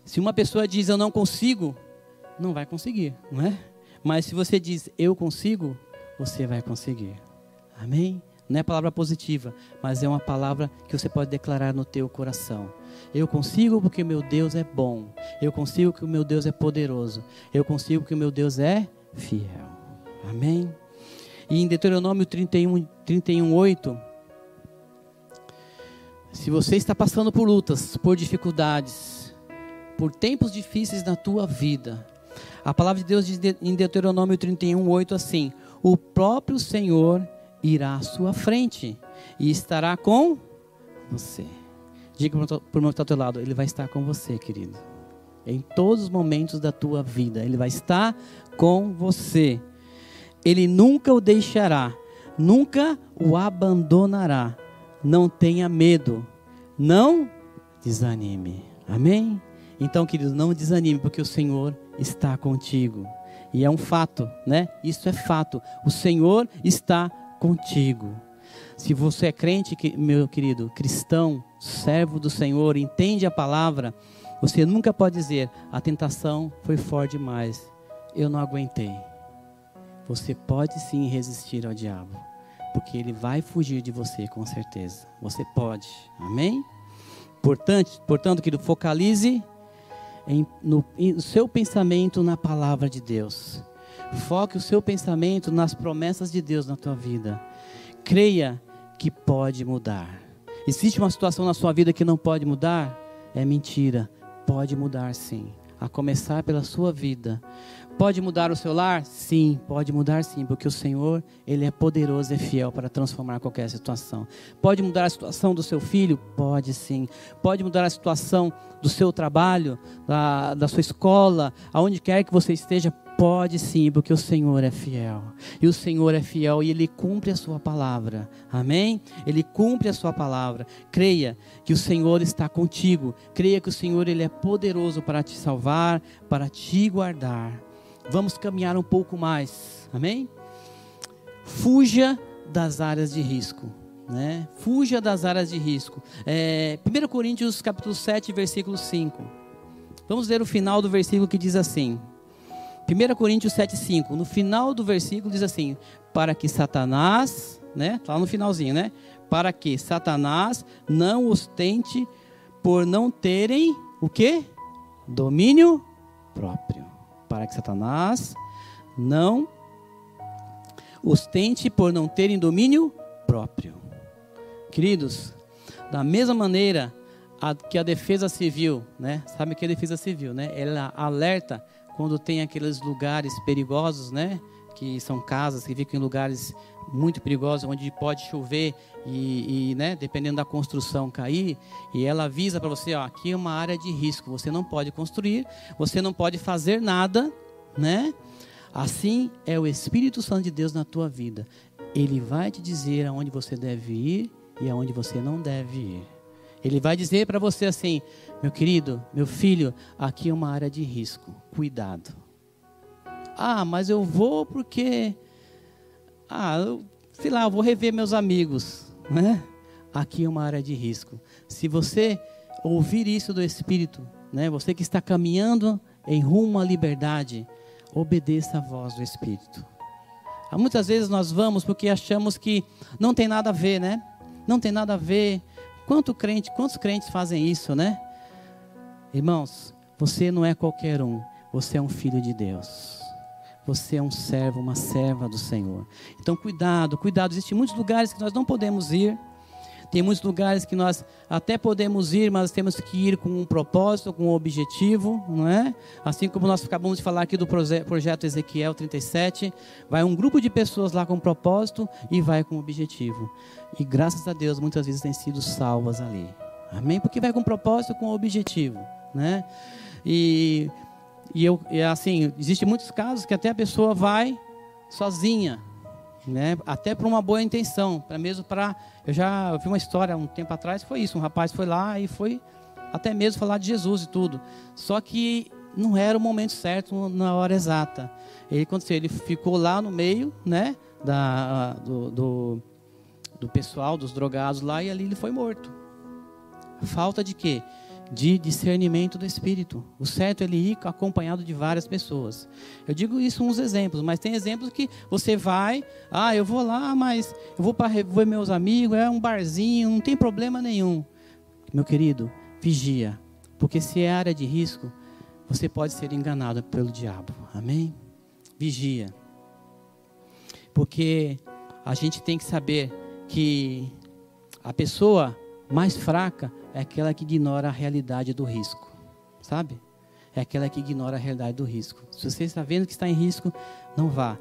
Se uma pessoa diz eu não consigo, não vai conseguir, não é? Mas se você diz eu consigo, você vai conseguir. Amém? Não é palavra positiva, mas é uma palavra que você pode declarar no teu coração. Eu consigo porque meu Deus é bom. Eu consigo porque o meu Deus é poderoso. Eu consigo porque o meu Deus é fiel. Amém? E em Deuteronômio 31, 31 8, se você está passando por lutas, por dificuldades, por tempos difíceis na tua vida, a palavra de Deus diz em Deuteronômio 31, 8 assim: O próprio Senhor irá à sua frente e estará com você. Diga para o irmão que está ao teu lado: Ele vai estar com você, querido. Em todos os momentos da tua vida, Ele vai estar com você. Ele nunca o deixará, nunca o abandonará. Não tenha medo, não desanime. Amém? Então, querido, não desanime, porque o Senhor está contigo. E é um fato, né? Isso é fato. O Senhor está contigo. Se você é crente, meu querido, cristão, servo do Senhor, entende a palavra, você nunca pode dizer: a tentação foi forte demais, eu não aguentei. Você pode sim resistir ao diabo, porque ele vai fugir de você com certeza. Você pode, amém? Portanto, portanto querido, focalize em, no, em, seu pensamento na palavra de Deus. Foque o seu pensamento nas promessas de Deus na tua vida. Creia que pode mudar. Existe uma situação na sua vida que não pode mudar? É mentira. Pode mudar sim. A começar pela sua vida. Pode mudar o seu lar? Sim, pode mudar sim, porque o Senhor, Ele é poderoso e fiel para transformar qualquer situação. Pode mudar a situação do seu filho? Pode sim. Pode mudar a situação do seu trabalho, da, da sua escola, aonde quer que você esteja? Pode sim, porque o Senhor é fiel. E o Senhor é fiel e Ele cumpre a sua palavra. Amém? Ele cumpre a sua palavra. Creia que o Senhor está contigo. Creia que o Senhor Ele é poderoso para te salvar, para te guardar vamos caminhar um pouco mais. Amém? Fuja das áreas de risco. Né? Fuja das áreas de risco. É, 1 Coríntios capítulo 7, versículo 5. Vamos ler o final do versículo que diz assim. 1 Coríntios 7, 5. No final do versículo diz assim: Para que Satanás, né? Tá lá no finalzinho, né? Para que Satanás não ostente por não terem o que? Domínio próprio para que Satanás não ostente por não terem domínio próprio. Queridos, da mesma maneira a, que a defesa civil, né? Sabe que a defesa civil, né? Ela alerta quando tem aqueles lugares perigosos, né? Que são casas que ficam em lugares muito perigosos, onde pode chover e, e né, dependendo da construção cair, e ela avisa para você, ó, aqui é uma área de risco, você não pode construir, você não pode fazer nada, né? Assim é o Espírito Santo de Deus na tua vida. Ele vai te dizer aonde você deve ir e aonde você não deve ir. Ele vai dizer para você assim: meu querido, meu filho, aqui é uma área de risco, cuidado. Ah, mas eu vou porque ah, eu, sei lá, eu vou rever meus amigos, né? Aqui é uma área de risco. Se você ouvir isso do Espírito, né? Você que está caminhando em rumo à liberdade, obedeça a voz do Espírito. Muitas vezes nós vamos porque achamos que não tem nada a ver, né? Não tem nada a ver. Quanto crente, quantos crentes fazem isso, né? Irmãos, você não é qualquer um. Você é um filho de Deus. Você é um servo, uma serva do Senhor. Então, cuidado, cuidado. Existem muitos lugares que nós não podemos ir. Tem muitos lugares que nós até podemos ir, mas temos que ir com um propósito, com um objetivo, não é? Assim como nós acabamos de falar aqui do projeto Ezequiel 37, vai um grupo de pessoas lá com um propósito e vai com um objetivo. E graças a Deus, muitas vezes têm sido salvas ali. Amém? Porque vai com propósito, com objetivo, né? E, e eu, e assim, existem muitos casos que até a pessoa vai sozinha, né? Até por uma boa intenção, para mesmo para eu já vi uma história um tempo atrás, foi isso, um rapaz foi lá e foi até mesmo falar de Jesus e tudo. Só que não era o momento certo na hora exata. Ele aconteceu, ele ficou lá no meio, né, da do, do, do pessoal, dos drogados lá e ali ele foi morto. Falta de quê? De discernimento do Espírito. O certo é ele ir acompanhado de várias pessoas. Eu digo isso uns exemplos, mas tem exemplos que você vai, ah, eu vou lá, mas eu vou para ver meus amigos, é um barzinho, não tem problema nenhum. Meu querido, vigia, porque se é área de risco, você pode ser enganado pelo diabo. Amém? Vigia. Porque a gente tem que saber que a pessoa mais fraca é aquela que ignora a realidade do risco, sabe? É aquela que ignora a realidade do risco. Se você está vendo que está em risco, não vá.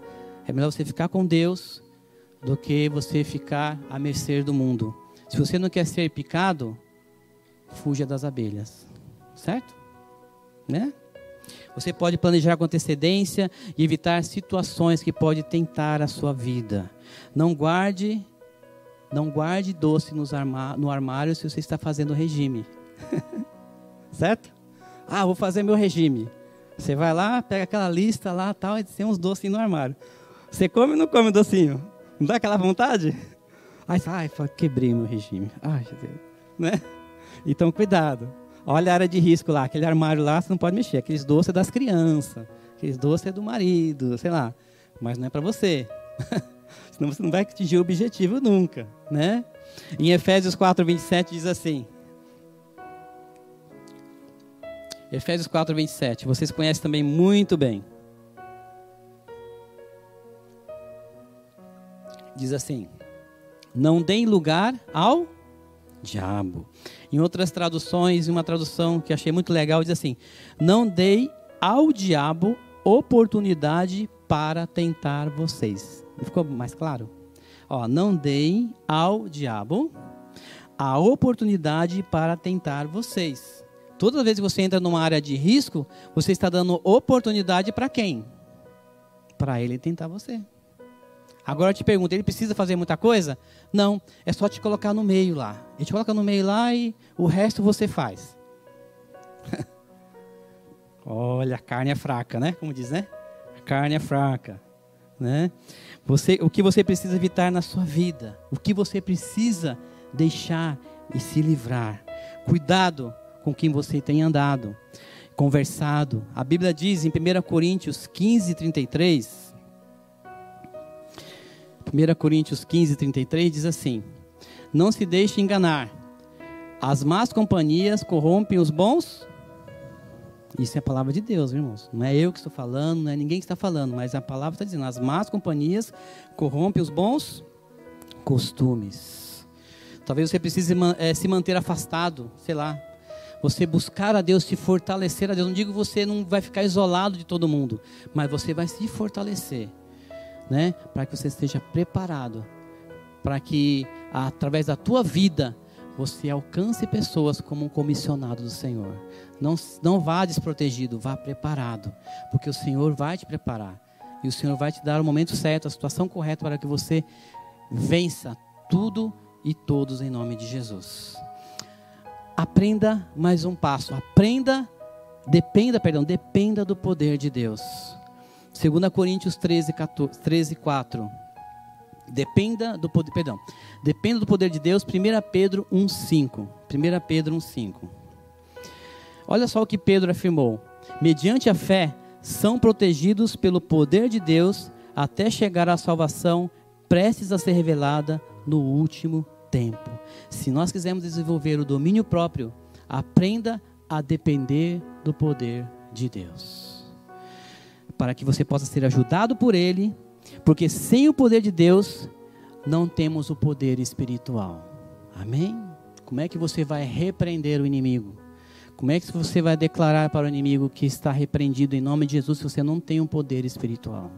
É melhor você ficar com Deus do que você ficar à mercê do mundo. Se você não quer ser picado, fuja das abelhas. Certo? Né? Você pode planejar com antecedência e evitar situações que podem tentar a sua vida. Não guarde não guarde doce no armário se você está fazendo regime. (laughs) certo? Ah, vou fazer meu regime. Você vai lá, pega aquela lista lá tal, e tem uns docinhos no armário. Você come ou não come o docinho? Não dá aquela vontade? Aí, ai, quebrei meu regime. Ai, Deus. Né? Então, cuidado. Olha a área de risco lá. Aquele armário lá, você não pode mexer. Aqueles doces é das crianças. Aqueles doces é do marido, sei lá. Mas não é para você. (laughs) Senão você não vai atingir o objetivo nunca, né? Em Efésios 4, 27 diz assim. Efésios 4, 27. Vocês conhecem também muito bem. Diz assim: Não deem lugar ao diabo. Em outras traduções, uma tradução que achei muito legal diz assim: Não dei ao diabo oportunidade para tentar vocês. Ficou mais claro? Ó, não deem ao diabo a oportunidade para tentar vocês. Toda vez que você entra numa área de risco, você está dando oportunidade para quem? Para ele tentar você. Agora eu te pergunto, ele precisa fazer muita coisa? Não, é só te colocar no meio lá. Ele te coloca no meio lá e o resto você faz. (laughs) Olha, a carne é fraca, né? Como diz, né? A carne é fraca, né? Você, o que você precisa evitar na sua vida, o que você precisa deixar e se livrar. Cuidado com quem você tem andado, conversado. A Bíblia diz em 1 Coríntios 15, 33. 1 Coríntios 15, 33 diz assim: Não se deixe enganar. As más companhias corrompem os bons isso é a palavra de Deus, irmãos. Não é eu que estou falando, não é ninguém que está falando, mas a palavra está dizendo: as más companhias corrompem os bons costumes. Talvez você precise é, se manter afastado, sei lá. Você buscar a Deus, se fortalecer a Deus. Não digo que você não vai ficar isolado de todo mundo, mas você vai se fortalecer, né? Para que você esteja preparado, para que através da tua vida você alcance pessoas como um comissionado do Senhor. Não, não vá desprotegido, vá preparado, porque o Senhor vai te preparar. E o Senhor vai te dar o momento certo, a situação correta para que você vença tudo e todos em nome de Jesus. Aprenda mais um passo. Aprenda, dependa, perdão, dependa do poder de Deus. 2 Coríntios 13, 14, 13 4. Dependa do poder, perdão. Dependa do poder de Deus. 1 Pedro 1:5. 1 Pedro 1:5. Olha só o que Pedro afirmou: mediante a fé, são protegidos pelo poder de Deus até chegar à salvação prestes a ser revelada no último tempo. Se nós quisermos desenvolver o domínio próprio, aprenda a depender do poder de Deus. Para que você possa ser ajudado por Ele, porque sem o poder de Deus, não temos o poder espiritual. Amém? Como é que você vai repreender o inimigo? Como é que você vai declarar para o inimigo que está repreendido em nome de Jesus se você não tem um poder espiritual?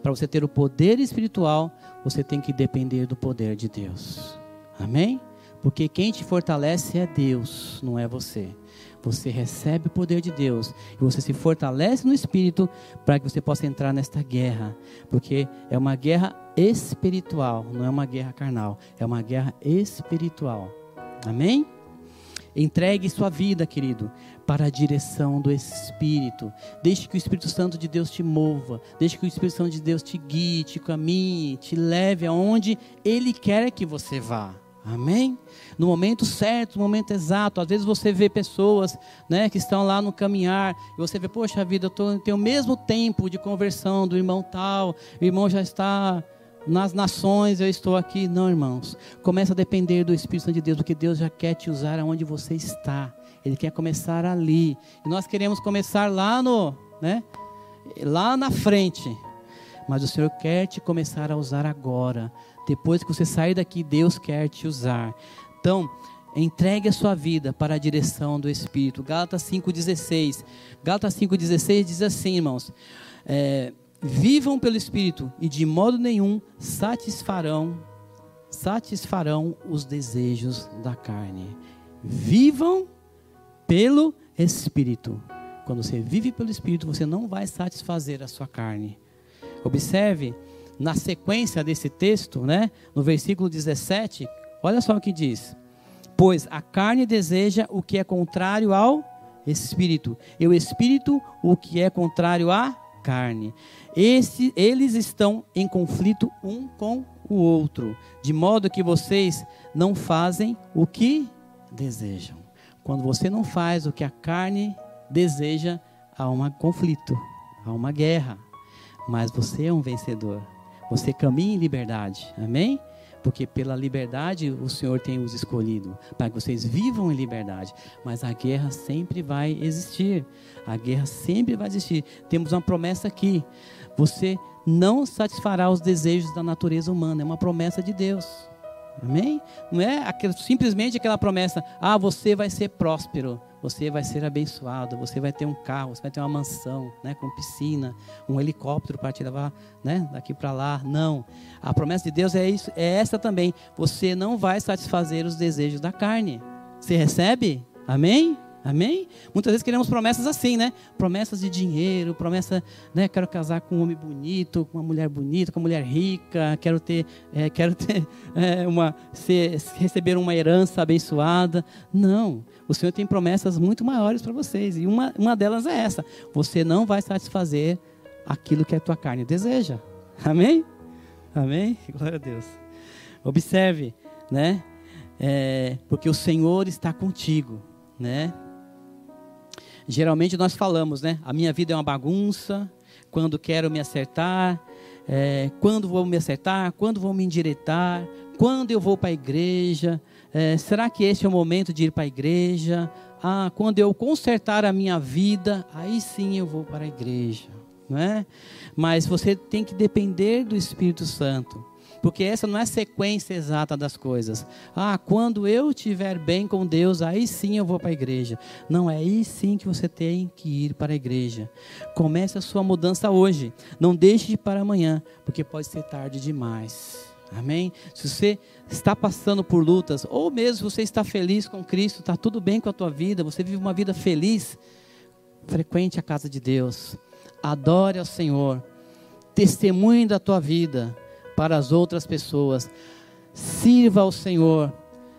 Para você ter o poder espiritual, você tem que depender do poder de Deus. Amém? Porque quem te fortalece é Deus, não é você. Você recebe o poder de Deus e você se fortalece no espírito para que você possa entrar nesta guerra, porque é uma guerra espiritual, não é uma guerra carnal, é uma guerra espiritual. Amém? Entregue sua vida, querido, para a direção do Espírito. Deixe que o Espírito Santo de Deus te mova. Deixe que o Espírito Santo de Deus te guie, te caminhe, te leve aonde Ele quer que você vá. Amém? No momento certo, no momento exato. Às vezes você vê pessoas né, que estão lá no caminhar e você vê, poxa vida, eu tenho o mesmo tempo de conversão do irmão tal, o irmão já está nas nações eu estou aqui. Não, irmãos. Começa a depender do Espírito Santo de Deus, porque Deus já quer te usar aonde você está. Ele quer começar ali. E nós queremos começar lá no, né? Lá na frente. Mas o Senhor quer te começar a usar agora. Depois que você sair daqui, Deus quer te usar. Então, entregue a sua vida para a direção do Espírito. Gálatas 5,16. Gálatas 5,16 diz assim, irmãos. É, Vivam pelo Espírito e de modo nenhum satisfarão satisfarão os desejos da carne. Vivam pelo Espírito. Quando você vive pelo Espírito, você não vai satisfazer a sua carne. Observe na sequência desse texto, né, no versículo 17, olha só o que diz: Pois a carne deseja o que é contrário ao espírito, e o espírito o que é contrário à carne. Esse, eles estão em conflito um com o outro, de modo que vocês não fazem o que desejam. Quando você não faz o que a carne deseja, há um conflito, há uma guerra. Mas você é um vencedor. Você caminha em liberdade. Amém? porque pela liberdade o Senhor tem os escolhido, para que vocês vivam em liberdade. Mas a guerra sempre vai existir. A guerra sempre vai existir. Temos uma promessa aqui. Você não satisfará os desejos da natureza humana. É uma promessa de Deus. Amém? Não é simplesmente aquela promessa, ah, você vai ser próspero você vai ser abençoado, você vai ter um carro, você vai ter uma mansão, né, com piscina, um helicóptero para te levar, né, daqui para lá. Não. A promessa de Deus é isso, é essa também. Você não vai satisfazer os desejos da carne. Você recebe? Amém? Amém? Muitas vezes queremos promessas assim, né? Promessas de dinheiro, promessa, né? Quero casar com um homem bonito, com uma mulher bonita, com uma mulher rica, quero ter, é, quero ter (laughs) é, uma, ser, receber uma herança abençoada. Não, o Senhor tem promessas muito maiores para vocês e uma, uma delas é essa: você não vai satisfazer aquilo que a tua carne deseja. Amém? Amém? (laughs) Glória a Deus. Observe, né? É, porque o Senhor está contigo, né? Geralmente nós falamos, né? A minha vida é uma bagunça. Quando quero me acertar, é, quando vou me acertar, quando vou me endireitar, quando eu vou para a igreja. É, será que esse é o momento de ir para a igreja? Ah, quando eu consertar a minha vida, aí sim eu vou para a igreja, não é? Mas você tem que depender do Espírito Santo porque essa não é a sequência exata das coisas. Ah, quando eu estiver bem com Deus, aí sim eu vou para a igreja. Não, é aí sim que você tem que ir para a igreja. Comece a sua mudança hoje. Não deixe de para amanhã, porque pode ser tarde demais. Amém? Se você está passando por lutas, ou mesmo você está feliz com Cristo, está tudo bem com a tua vida, você vive uma vida feliz, frequente a casa de Deus, adore ao Senhor, testemunhe da tua vida, para as outras pessoas. Sirva ao Senhor,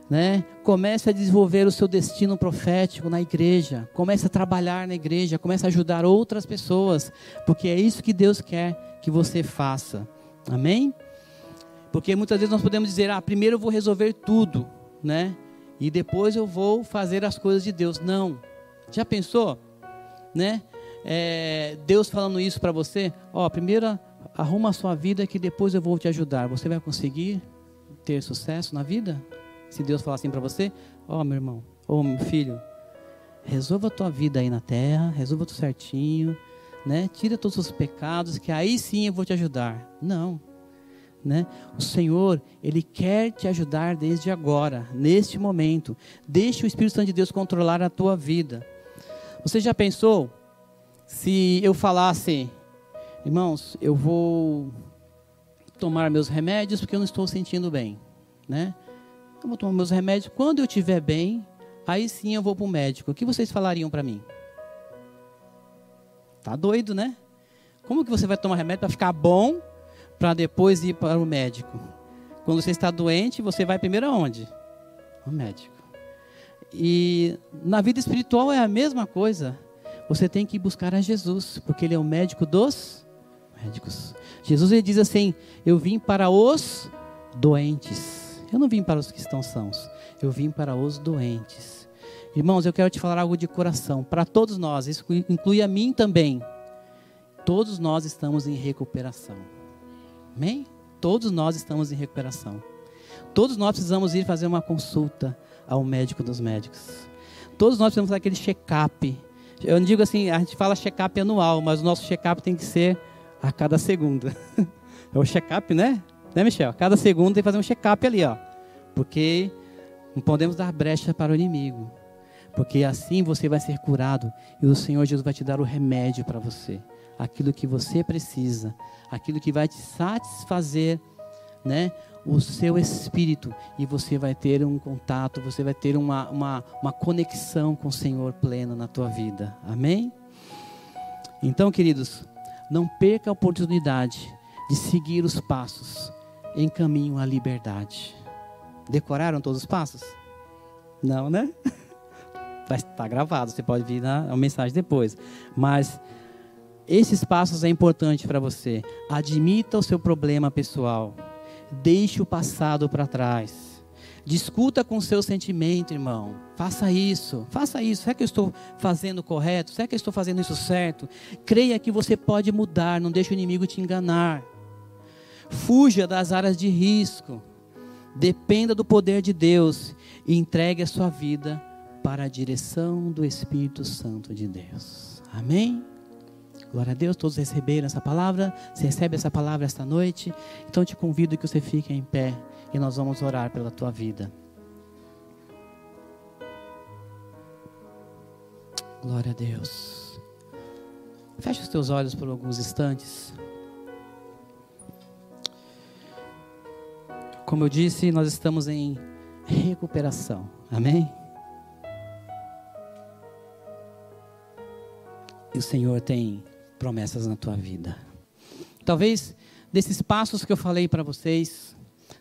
né? Comece a desenvolver o seu destino profético na igreja. Comece a trabalhar na igreja, comece a ajudar outras pessoas, porque é isso que Deus quer que você faça. Amém? Porque muitas vezes nós podemos dizer: "Ah, primeiro eu vou resolver tudo", né? E depois eu vou fazer as coisas de Deus. Não. Já pensou, né? É, Deus falando isso para você, ó, primeiro arruma a sua vida que depois eu vou te ajudar. Você vai conseguir ter sucesso na vida? Se Deus falar assim para você, ó, meu irmão, ô meu filho, resolva a tua vida aí na terra, resolva tudo certinho, né? Tira todos os pecados, que aí sim eu vou te ajudar. Não. Né? O Senhor, Ele quer te ajudar desde agora, neste momento. Deixe o Espírito Santo de Deus controlar a tua vida. Você já pensou se eu falasse, irmãos, eu vou tomar meus remédios porque eu não estou sentindo bem, né? Eu vou tomar meus remédios. Quando eu estiver bem, aí sim eu vou para o médico. O que vocês falariam para mim? Tá doido, né? Como que você vai tomar remédio para ficar bom, para depois ir para o médico? Quando você está doente, você vai primeiro aonde? Ao médico. E na vida espiritual é a mesma coisa. Você tem que buscar a Jesus, porque Ele é o médico dos médicos. Jesus ele diz assim: Eu vim para os doentes. Eu não vim para os que estão sãos. Eu vim para os doentes. Irmãos, eu quero te falar algo de coração. Para todos nós, isso inclui a mim também. Todos nós estamos em recuperação. Amém? Todos nós estamos em recuperação. Todos nós precisamos ir fazer uma consulta ao médico dos médicos. Todos nós precisamos fazer aquele check-up. Eu não digo assim, a gente fala check-up anual, mas o nosso check-up tem que ser a cada segunda. (laughs) É o check-up, né? Né, Michel? Cada segunda tem que fazer um check-up ali, ó. Porque não podemos dar brecha para o inimigo porque assim você vai ser curado e o Senhor Jesus vai te dar o remédio para você, aquilo que você precisa, aquilo que vai te satisfazer, né? O seu espírito e você vai ter um contato, você vai ter uma, uma, uma conexão com o Senhor plena na tua vida, amém? Então, queridos, não perca a oportunidade de seguir os passos em caminho à liberdade. Decoraram todos os passos? Não, né? (laughs) vai estar tá gravado, você pode vir na mensagem depois. Mas esses passos é importante para você. Admita o seu problema pessoal. Deixe o passado para trás. Discuta com o seu sentimento, irmão. Faça isso. Faça isso. Será que eu estou fazendo correto? Será que eu estou fazendo isso certo? Creia que você pode mudar. Não deixe o inimigo te enganar. Fuja das áreas de risco. Dependa do poder de Deus e entregue a sua vida para a direção do Espírito Santo de Deus. Amém? Glória a Deus, todos receberam essa palavra. Você recebe essa palavra esta noite. Então te convido que você fique em pé e nós vamos orar pela tua vida. Glória a Deus. Feche os teus olhos por alguns instantes. Como eu disse, nós estamos em recuperação. Amém? E o Senhor tem promessas na tua vida. Talvez desses passos que eu falei para vocês,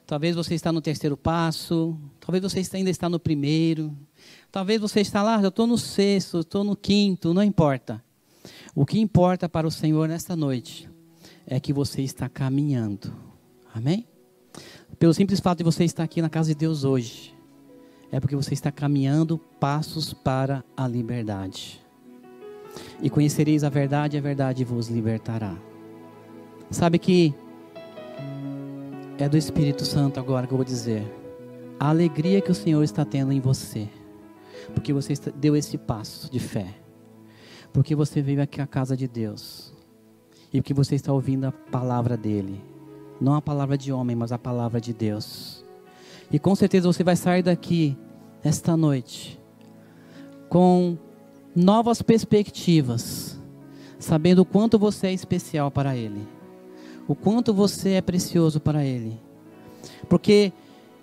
talvez você está no terceiro passo, talvez você ainda está no primeiro, talvez você está lá, eu estou no sexto, estou no quinto, não importa. O que importa para o Senhor nesta noite é que você está caminhando. Amém? Pelo simples fato de você estar aqui na casa de Deus hoje, é porque você está caminhando passos para a liberdade. E conhecereis a verdade, e a verdade vos libertará. Sabe que é do Espírito Santo agora que eu vou dizer. A alegria que o Senhor está tendo em você. Porque você deu esse passo de fé. Porque você veio aqui à casa de Deus. E porque você está ouvindo a palavra dele. Não a palavra de homem, mas a palavra de Deus. E com certeza você vai sair daqui esta noite com novas perspectivas, sabendo o quanto você é especial para Ele, o quanto você é precioso para Ele, porque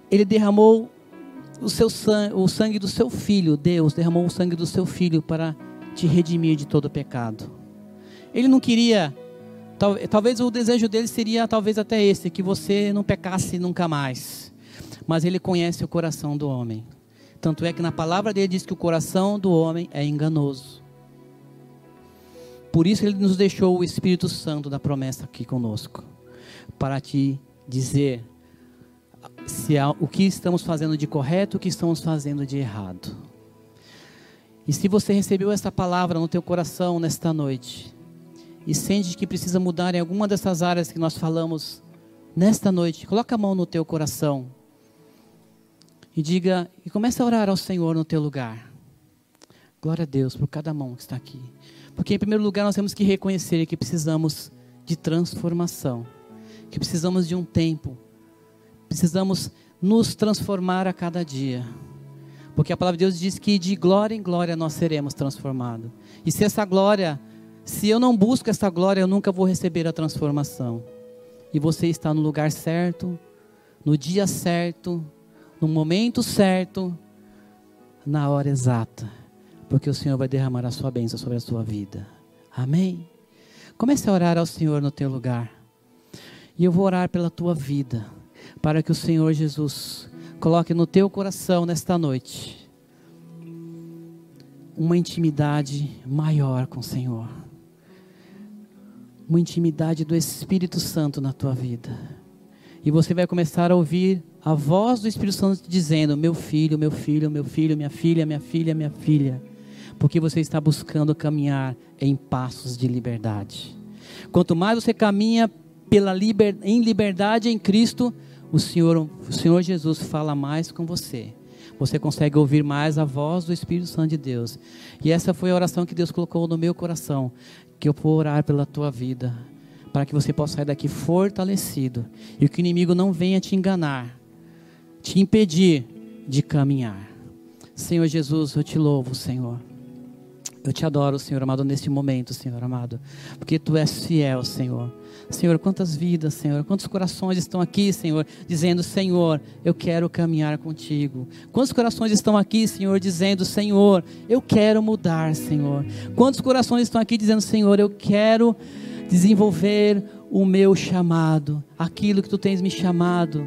Ele derramou o, seu sangue, o sangue do seu filho, Deus derramou o sangue do seu filho para te redimir de todo pecado. Ele não queria, tal, talvez o desejo dele seria talvez até esse, que você não pecasse nunca mais. Mas ele conhece o coração do homem. Tanto é que na palavra dele diz que o coração do homem é enganoso. Por isso ele nos deixou o Espírito Santo da promessa aqui conosco, para te dizer se há, o que estamos fazendo de correto, o que estamos fazendo de errado. E se você recebeu essa palavra no teu coração nesta noite, e sente que precisa mudar em alguma dessas áreas que nós falamos nesta noite, coloca a mão no teu coração e diga e comece a orar ao Senhor no teu lugar. Glória a Deus por cada mão que está aqui. Porque em primeiro lugar nós temos que reconhecer que precisamos de transformação, que precisamos de um tempo, precisamos nos transformar a cada dia. Porque a palavra de Deus diz que de glória em glória nós seremos transformados. E se essa glória, se eu não busco essa glória, eu nunca vou receber a transformação. E você está no lugar certo, no dia certo, no momento certo, na hora exata. Porque o Senhor vai derramar a sua bênção sobre a sua vida. Amém? Comece a orar ao Senhor no teu lugar. E eu vou orar pela tua vida, para que o Senhor Jesus Coloque no teu coração nesta noite uma intimidade maior com o Senhor. Uma intimidade do Espírito Santo na tua vida. E você vai começar a ouvir a voz do Espírito Santo dizendo: Meu filho, meu filho, meu filho, minha filha, minha filha, minha filha. Porque você está buscando caminhar em passos de liberdade. Quanto mais você caminha pela liber, em liberdade em Cristo, o Senhor, o Senhor Jesus fala mais com você. Você consegue ouvir mais a voz do Espírito Santo de Deus. E essa foi a oração que Deus colocou no meu coração, que eu vou orar pela tua vida, para que você possa sair daqui fortalecido e que o inimigo não venha te enganar, te impedir de caminhar. Senhor Jesus, eu te louvo, Senhor. Eu te adoro, Senhor amado, neste momento, Senhor amado, porque tu és fiel, Senhor. Senhor, quantas vidas, Senhor, quantos corações estão aqui, Senhor, dizendo: Senhor, eu quero caminhar contigo. Quantos corações estão aqui, Senhor, dizendo: Senhor, eu quero mudar, Senhor. Quantos corações estão aqui dizendo: Senhor, eu quero desenvolver o meu chamado, aquilo que tu tens me chamado.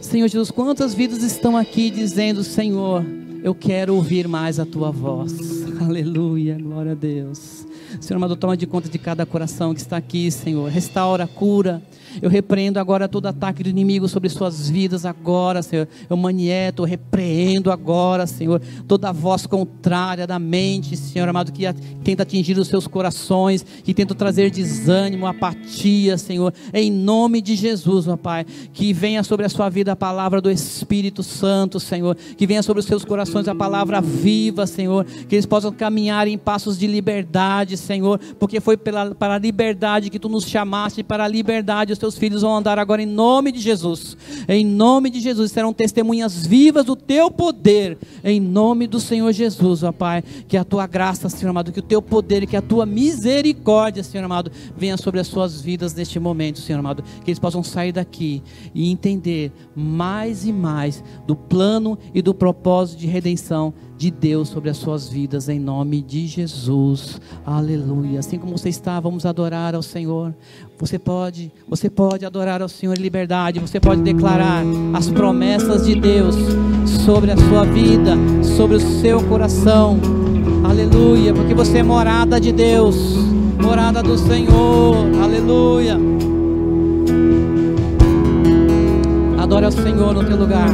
Senhor Jesus, quantas vidas estão aqui dizendo: Senhor, eu quero ouvir mais a tua voz. (laughs) Aleluia, glória a Deus. Senhor amado, toma de conta de cada coração que está aqui, Senhor. Restaura, cura. Eu repreendo agora todo ataque do inimigo sobre suas vidas agora, Senhor. Eu manieto, eu repreendo agora, Senhor, toda voz contrária da mente, Senhor amado, que tenta atingir os seus corações, que tenta trazer desânimo, apatia, Senhor. Em nome de Jesus, ó Pai, que venha sobre a sua vida a palavra do Espírito Santo, Senhor. Que venha sobre os seus corações a palavra viva, Senhor. Que eles possam caminhar em passos de liberdade, Senhor, porque foi pela, para a liberdade que tu nos chamaste, para a liberdade os teus filhos vão andar agora em nome de Jesus. Em nome de Jesus, serão testemunhas vivas do teu poder, em nome do Senhor Jesus, ó Pai. Que a tua graça, Senhor amado, que o teu poder, que a tua misericórdia, Senhor amado, venha sobre as suas vidas neste momento, Senhor amado. Que eles possam sair daqui e entender mais e mais do plano e do propósito de redenção de Deus sobre as suas vidas, em nome de Jesus. Aleluia. Assim como você está, vamos adorar ao Senhor. Você pode, você pode adorar ao Senhor em liberdade, você pode declarar as promessas de Deus sobre a sua vida, sobre o seu coração. Aleluia, porque você é morada de Deus, morada do Senhor. Aleluia. Adore ao Senhor no teu lugar.